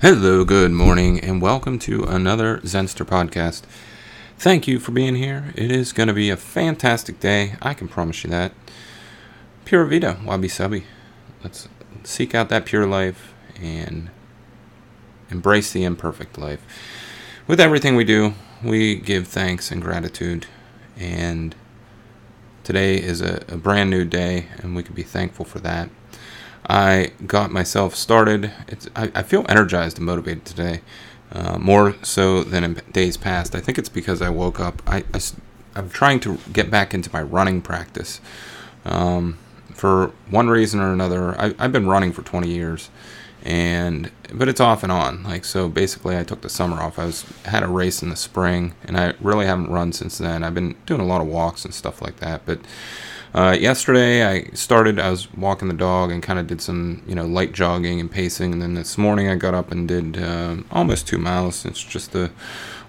Hello, good morning, and welcome to another Zenster podcast. Thank you for being here. It is going to be a fantastic day. I can promise you that. Pura Vida, Wabi Sabi. Let's seek out that pure life and embrace the imperfect life. With everything we do, we give thanks and gratitude. And today is a, a brand new day, and we can be thankful for that. I got myself started. It's, I, I feel energized and motivated today, uh, more so than in days past. I think it's because I woke up. I, I, am trying to get back into my running practice. Um, for one reason or another, I, I've been running for 20 years, and but it's off and on. Like so, basically, I took the summer off. I was had a race in the spring, and I really haven't run since then. I've been doing a lot of walks and stuff like that, but uh, yesterday, I started. I was walking the dog and kind of did some, you know, light jogging and pacing. And then this morning, I got up and did uh, almost two miles. It's just the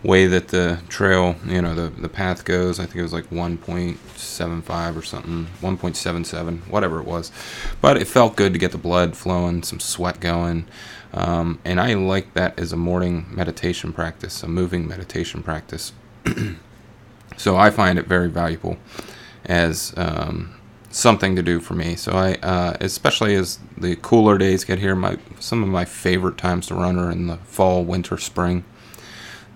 way that the trail, you know, the the path goes. I think it was like 1.75 or something, 1.77, whatever it was. But it felt good to get the blood flowing, some sweat going. Um, and I like that as a morning meditation practice, a moving meditation practice. so I find it very valuable as um, something to do for me. So I, uh, especially as the cooler days get here, my some of my favorite times to run are in the fall, winter, spring.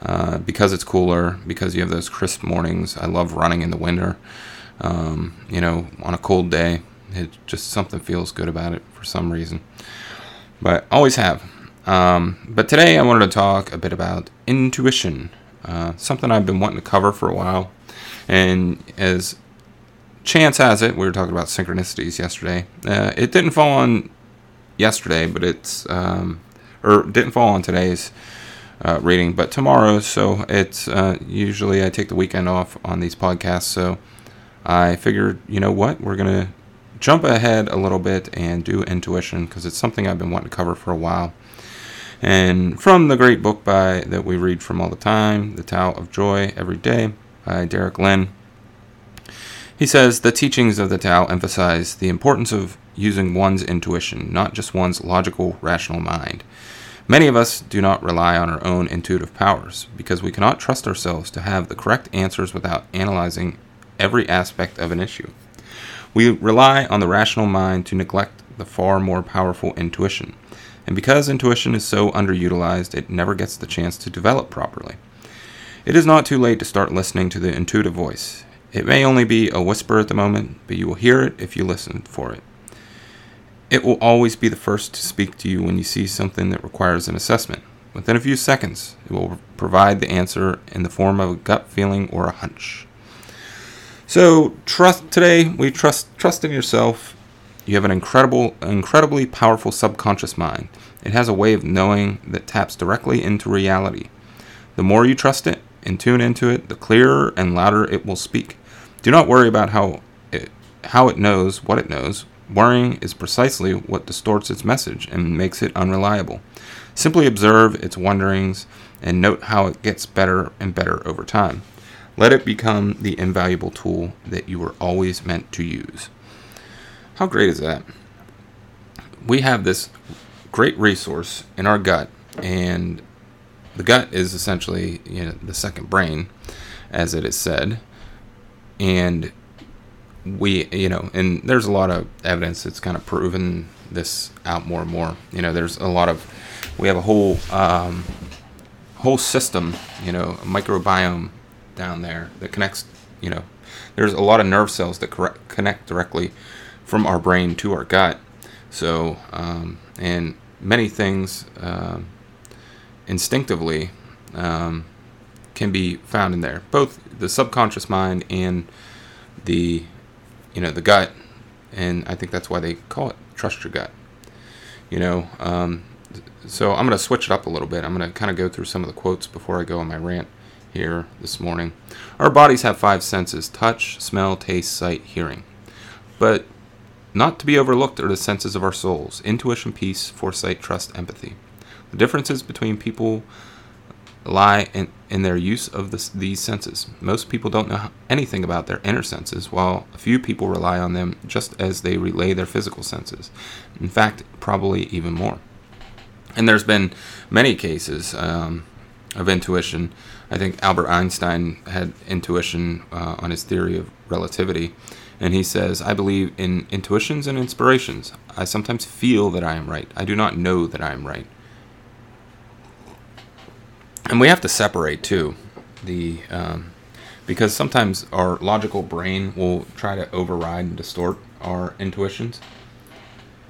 Uh, because it's cooler, because you have those crisp mornings. I love running in the winter. Um, you know, on a cold day, it just something feels good about it for some reason. But always have. Um, but today I wanted to talk a bit about intuition, uh, something I've been wanting to cover for a while. And as chance has it, we were talking about synchronicities yesterday. Uh, it didn't fall on yesterday, but it's um, or didn't fall on today's uh, reading, but tomorrow. So it's uh, usually I take the weekend off on these podcasts. So I figured, you know what, we're gonna jump ahead a little bit and do intuition because it's something I've been wanting to cover for a while. And from the great book by that we read from all the time, The Tao of Joy Every Day by Derek Lin. He says the teachings of the Tao emphasize the importance of using one's intuition, not just one's logical, rational mind. Many of us do not rely on our own intuitive powers because we cannot trust ourselves to have the correct answers without analyzing every aspect of an issue. We rely on the rational mind to neglect the far more powerful intuition. And because intuition is so underutilized, it never gets the chance to develop properly. It is not too late to start listening to the intuitive voice. It may only be a whisper at the moment, but you will hear it if you listen for it. It will always be the first to speak to you when you see something that requires an assessment. Within a few seconds, it will provide the answer in the form of a gut feeling or a hunch. So, trust today, we trust trust in yourself. You have an incredible incredibly powerful subconscious mind. It has a way of knowing that taps directly into reality. The more you trust it and tune into it, the clearer and louder it will speak. Do not worry about how it, how it knows what it knows. Worrying is precisely what distorts its message and makes it unreliable. Simply observe its wanderings and note how it gets better and better over time. Let it become the invaluable tool that you were always meant to use. How great is that? We have this great resource in our gut, and the gut is essentially you know, the second brain, as it is said and we you know and there's a lot of evidence that's kind of proven this out more and more. You know there's a lot of we have a whole um, whole system you know microbiome down there that connects you know there's a lot of nerve cells that connect directly from our brain to our gut. So um, and many things uh, instinctively um, can be found in there, both the subconscious mind and the you know the gut, and I think that's why they call it trust your gut. You know, um, so I'm going to switch it up a little bit. I'm going to kind of go through some of the quotes before I go on my rant here this morning. Our bodies have five senses touch, smell, taste, sight, hearing. But not to be overlooked are the senses of our souls intuition, peace, foresight, trust, empathy. The differences between people lie in, in their use of this, these senses. Most people don't know anything about their inner senses, while a few people rely on them just as they relay their physical senses. In fact, probably even more. And there's been many cases um, of intuition. I think Albert Einstein had intuition uh, on his theory of relativity. And he says, I believe in intuitions and inspirations. I sometimes feel that I am right. I do not know that I am right. And we have to separate, too, the. Um, because sometimes our logical brain will try to override and distort our intuitions.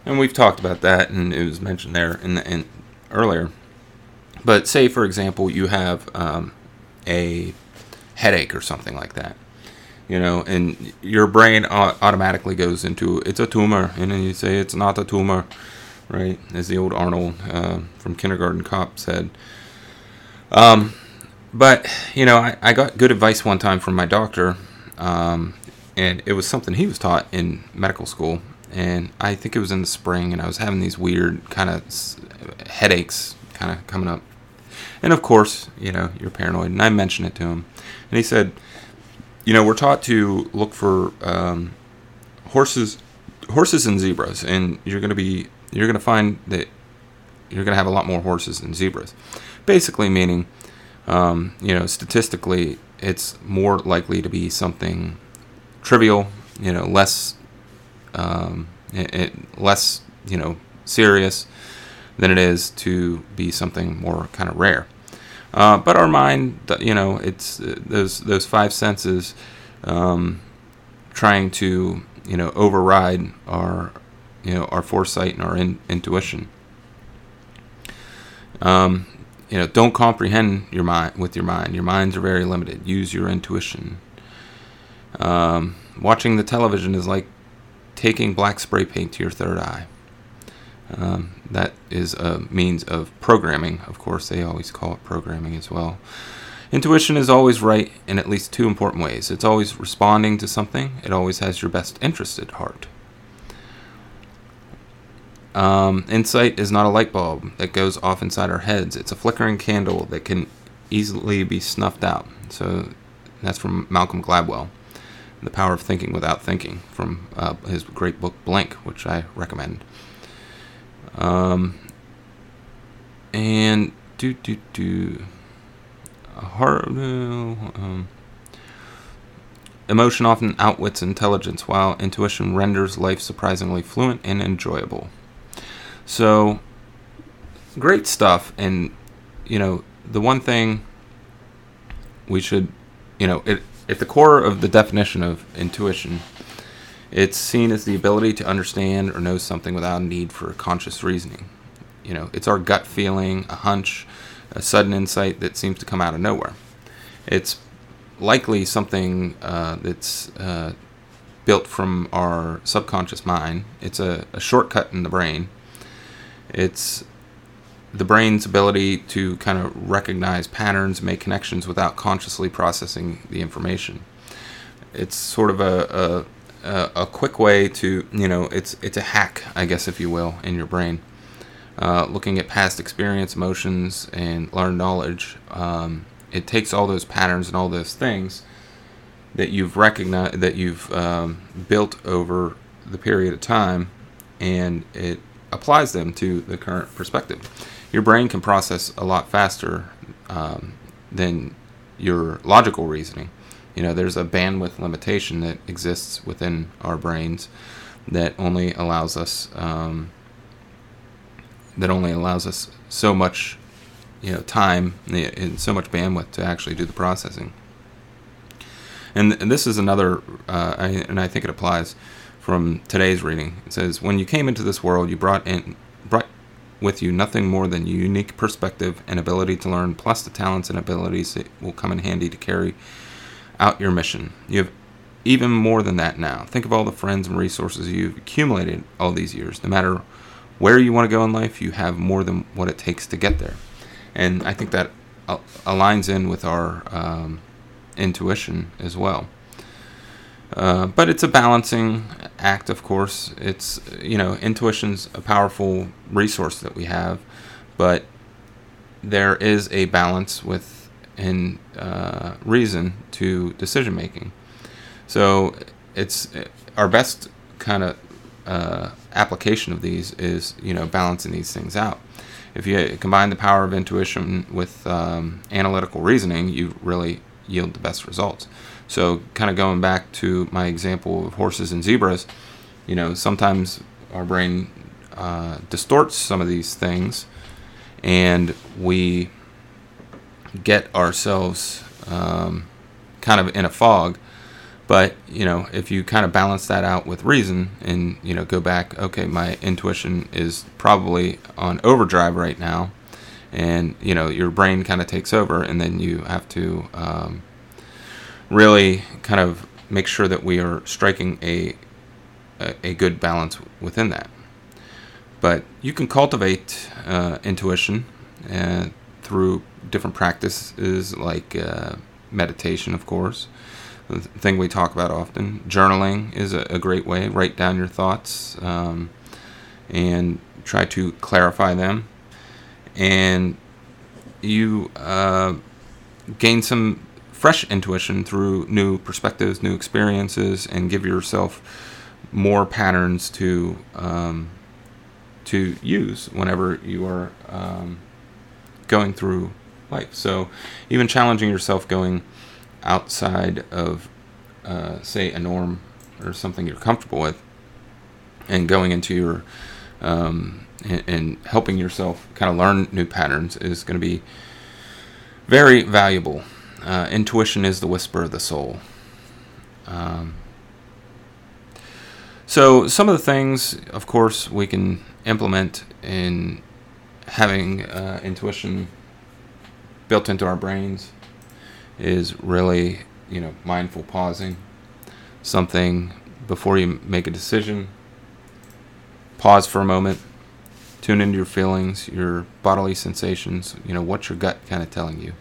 And we've talked about that, and it was mentioned there in, the, in earlier. But say, for example, you have um, a headache or something like that, you know, and your brain automatically goes into it's a tumor, and then you say it's not a tumor, right? As the old Arnold uh, from Kindergarten Cop said. Um, but you know, I, I got good advice one time from my doctor, um, and it was something he was taught in medical school. And I think it was in the spring, and I was having these weird kind of headaches kind of coming up. And of course, you know, you're paranoid. And I mentioned it to him. And he said, you know, we're taught to look for um, horses, horses and zebras, and you're going to be, you're going to find that you're going to have a lot more horses than zebras. Basically, meaning, um, you know, statistically, it's more likely to be something trivial, you know, less, um, it, it, less, you know, serious than it is to be something more kind of rare. Uh, but our mind, you know, it's uh, those those five senses um, trying to you know override our you know our foresight and our in, intuition. Um, you know, don't comprehend your mind with your mind. Your minds are very limited. Use your intuition. Um, watching the television is like taking black spray paint to your third eye. Um, that is a means of programming. Of course, they always call it programming as well. Intuition is always right in at least two important ways. It's always responding to something, it always has your best interest at heart. Um, insight is not a light bulb that goes off inside our heads, it's a flickering candle that can easily be snuffed out. So that's from Malcolm Gladwell. The Power of Thinking Without Thinking from uh, his great book Blink, which I recommend. Um, and do do do. Heart, um, emotion often outwits intelligence, while intuition renders life surprisingly fluent and enjoyable. So, great stuff. And you know, the one thing we should, you know, it, at the core of the definition of intuition it's seen as the ability to understand or know something without a need for conscious reasoning. You know, it's our gut feeling, a hunch, a sudden insight that seems to come out of nowhere. It's likely something uh, that's uh, built from our subconscious mind. It's a, a shortcut in the brain. It's the brain's ability to kind of recognize patterns, make connections without consciously processing the information. It's sort of a, a, a quick way to you know it's it's a hack I guess if you will in your brain. Uh, looking at past experience, emotions, and learned knowledge, um, it takes all those patterns and all those things that you've recognized that you've um, built over the period of time, and it applies them to the current perspective. Your brain can process a lot faster um, than your logical reasoning. You know there's a bandwidth limitation that exists within our brains that only allows us um, that only allows us so much you know time and so much bandwidth to actually do the processing. And, and this is another uh, I, and i think it applies from today's reading it says when you came into this world you brought in brought with you nothing more than your unique perspective and ability to learn plus the talents and abilities that will come in handy to carry out your mission. You have even more than that now. Think of all the friends and resources you've accumulated all these years. No matter where you want to go in life, you have more than what it takes to get there. And I think that aligns in with our um, intuition as well. Uh, but it's a balancing act, of course. It's, you know, intuition's a powerful resource that we have, but there is a balance with and uh, reason to decision making. So it's our best kind of uh, application of these is you know balancing these things out. if you combine the power of intuition with um, analytical reasoning, you really yield the best results. So, kind of going back to my example of horses and zebras, you know, sometimes our brain uh, distorts some of these things, and we get ourselves um, kind of in a fog. But you know, if you kind of balance that out with reason, and you know, go back, okay, my intuition is probably on overdrive right now, and you know, your brain kind of takes over, and then you have to um, really kind of make sure that we are striking a, a, a good balance within that. But you can cultivate uh, intuition uh, through different practices like uh, meditation, of course, the thing we talk about often. Journaling is a, a great way. Write down your thoughts um, and try to clarify them. And you uh, gain some fresh intuition through new perspectives, new experiences, and give yourself more patterns to um, to use whenever you are um, going through life. So, even challenging yourself going outside of, uh, say, a norm or something you're comfortable with, and going into your um, and, and helping yourself kind of learn new patterns is going to be very valuable uh, intuition is the whisper of the soul. Um, so, some of the things, of course, we can implement in having uh, intuition built into our brains is really, you know, mindful pausing. Something before you make a decision, pause for a moment, tune into your feelings, your bodily sensations, you know, what's your gut kind of telling you.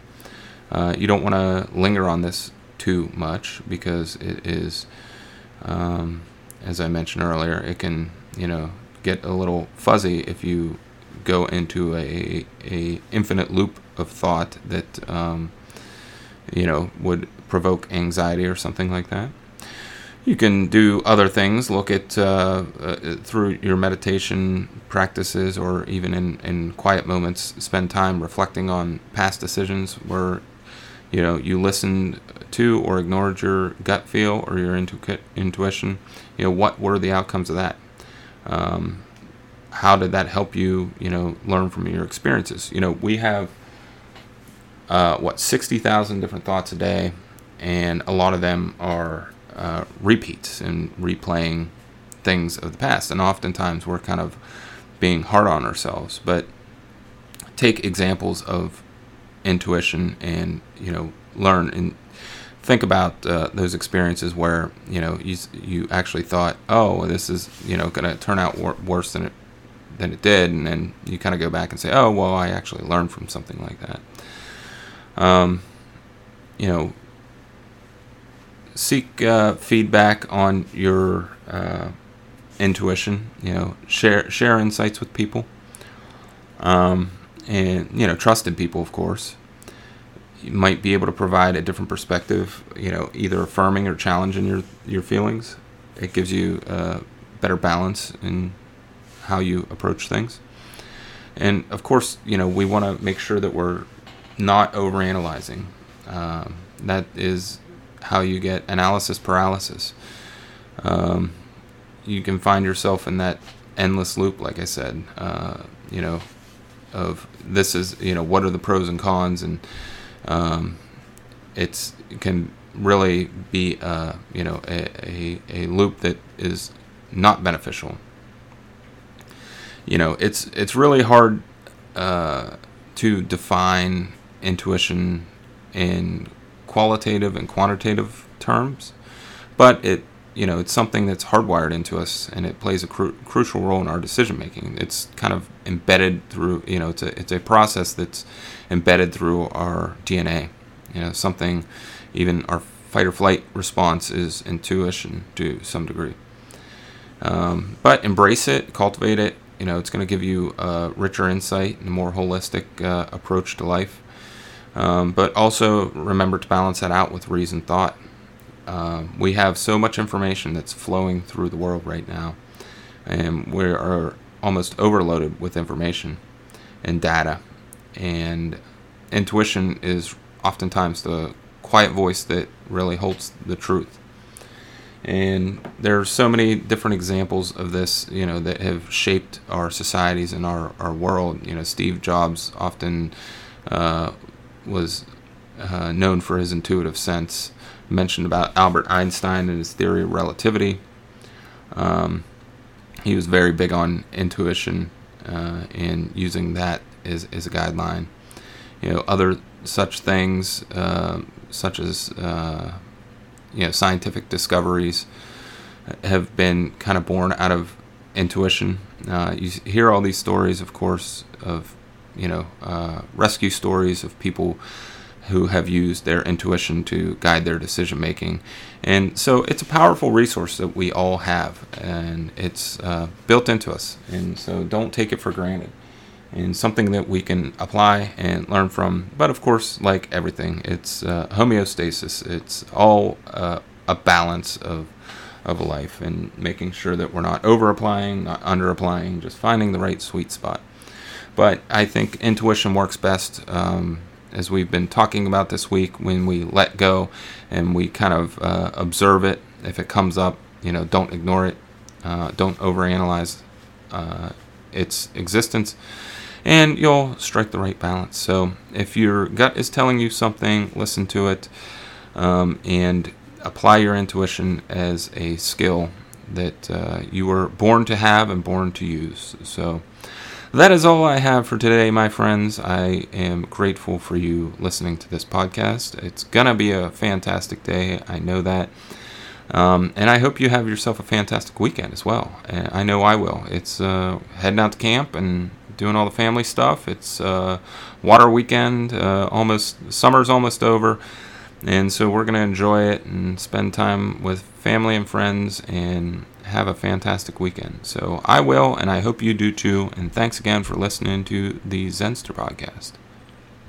Uh, you don't want to linger on this too much because it is, um, as I mentioned earlier, it can you know get a little fuzzy if you go into a a infinite loop of thought that um, you know would provoke anxiety or something like that. You can do other things. Look at uh, uh, through your meditation practices, or even in, in quiet moments, spend time reflecting on past decisions where you know you listened to or ignored your gut feel or your intu- intuition you know what were the outcomes of that? Um, how did that help you you know learn from your experiences? You know we have uh, what 60,000 different thoughts a day and a lot of them are uh, repeats and replaying things of the past. And oftentimes we're kind of being hard on ourselves. But take examples of intuition and you know learn and think about uh, those experiences where you know you you actually thought oh this is you know going to turn out wor- worse than it than it did and then you kind of go back and say oh well I actually learned from something like that. Um, you know seek uh, feedback on your uh, intuition you know share share insights with people. Um, and you know trusted people, of course. You might be able to provide a different perspective, you know, either affirming or challenging your your feelings. It gives you a better balance in how you approach things. And of course, you know, we want to make sure that we're not overanalyzing. Um, that is how you get analysis paralysis. Um, you can find yourself in that endless loop, like I said. Uh, you know, of this is you know what are the pros and cons and um, it's it can really be uh, you know a, a, a loop that is not beneficial. You know it's it's really hard uh, to define intuition in qualitative and quantitative terms but it you know, it's something that's hardwired into us, and it plays a cru- crucial role in our decision making. It's kind of embedded through, you know, it's a it's a process that's embedded through our DNA. You know, something, even our fight or flight response is intuition to some degree. Um, but embrace it, cultivate it. You know, it's going to give you a richer insight and a more holistic uh, approach to life. Um, but also remember to balance that out with reason thought. Um, we have so much information that's flowing through the world right now, and we are almost overloaded with information. and data. And intuition is oftentimes the quiet voice that really holds the truth. And there are so many different examples of this, you know, that have shaped our societies and our, our world. You know, Steve Jobs often uh, was uh, known for his intuitive sense. Mentioned about Albert Einstein and his theory of relativity. Um, he was very big on intuition uh, and using that as, as a guideline. You know, other such things, uh, such as uh, you know scientific discoveries have been kind of born out of intuition. Uh, you hear all these stories, of course, of you know uh, rescue stories of people who have used their intuition to guide their decision making, and so it's a powerful resource that we all have, and it's uh, built into us, and so don't take it for granted. And something that we can apply and learn from, but of course, like everything, it's uh, homeostasis. It's all uh, a balance of of life and making sure that we're not over applying, not under applying, just finding the right sweet spot. But I think intuition works best, um, as we've been talking about this week, when we let go and we kind of uh, observe it. If it comes up, you know, don't ignore it, uh, don't overanalyze uh, its existence, and you'll strike the right balance. So if your gut is telling you something, listen to it. Um, and apply your intuition as a skill that uh, you were born to have and born to use. So that is all I have for today, my friends. I am grateful for you listening to this podcast. It's going to be a fantastic day. I know that. Um, and I hope you have yourself a fantastic weekend as well. I know I will. It's uh, heading out to camp and doing all the family stuff. It's uh, water weekend. Uh, almost summer's almost over. And so we're to enjoy it and spend time with family and friends and have a fantastic weekend. So I will, and I hope you do too. And thanks again for listening to the Zenster podcast.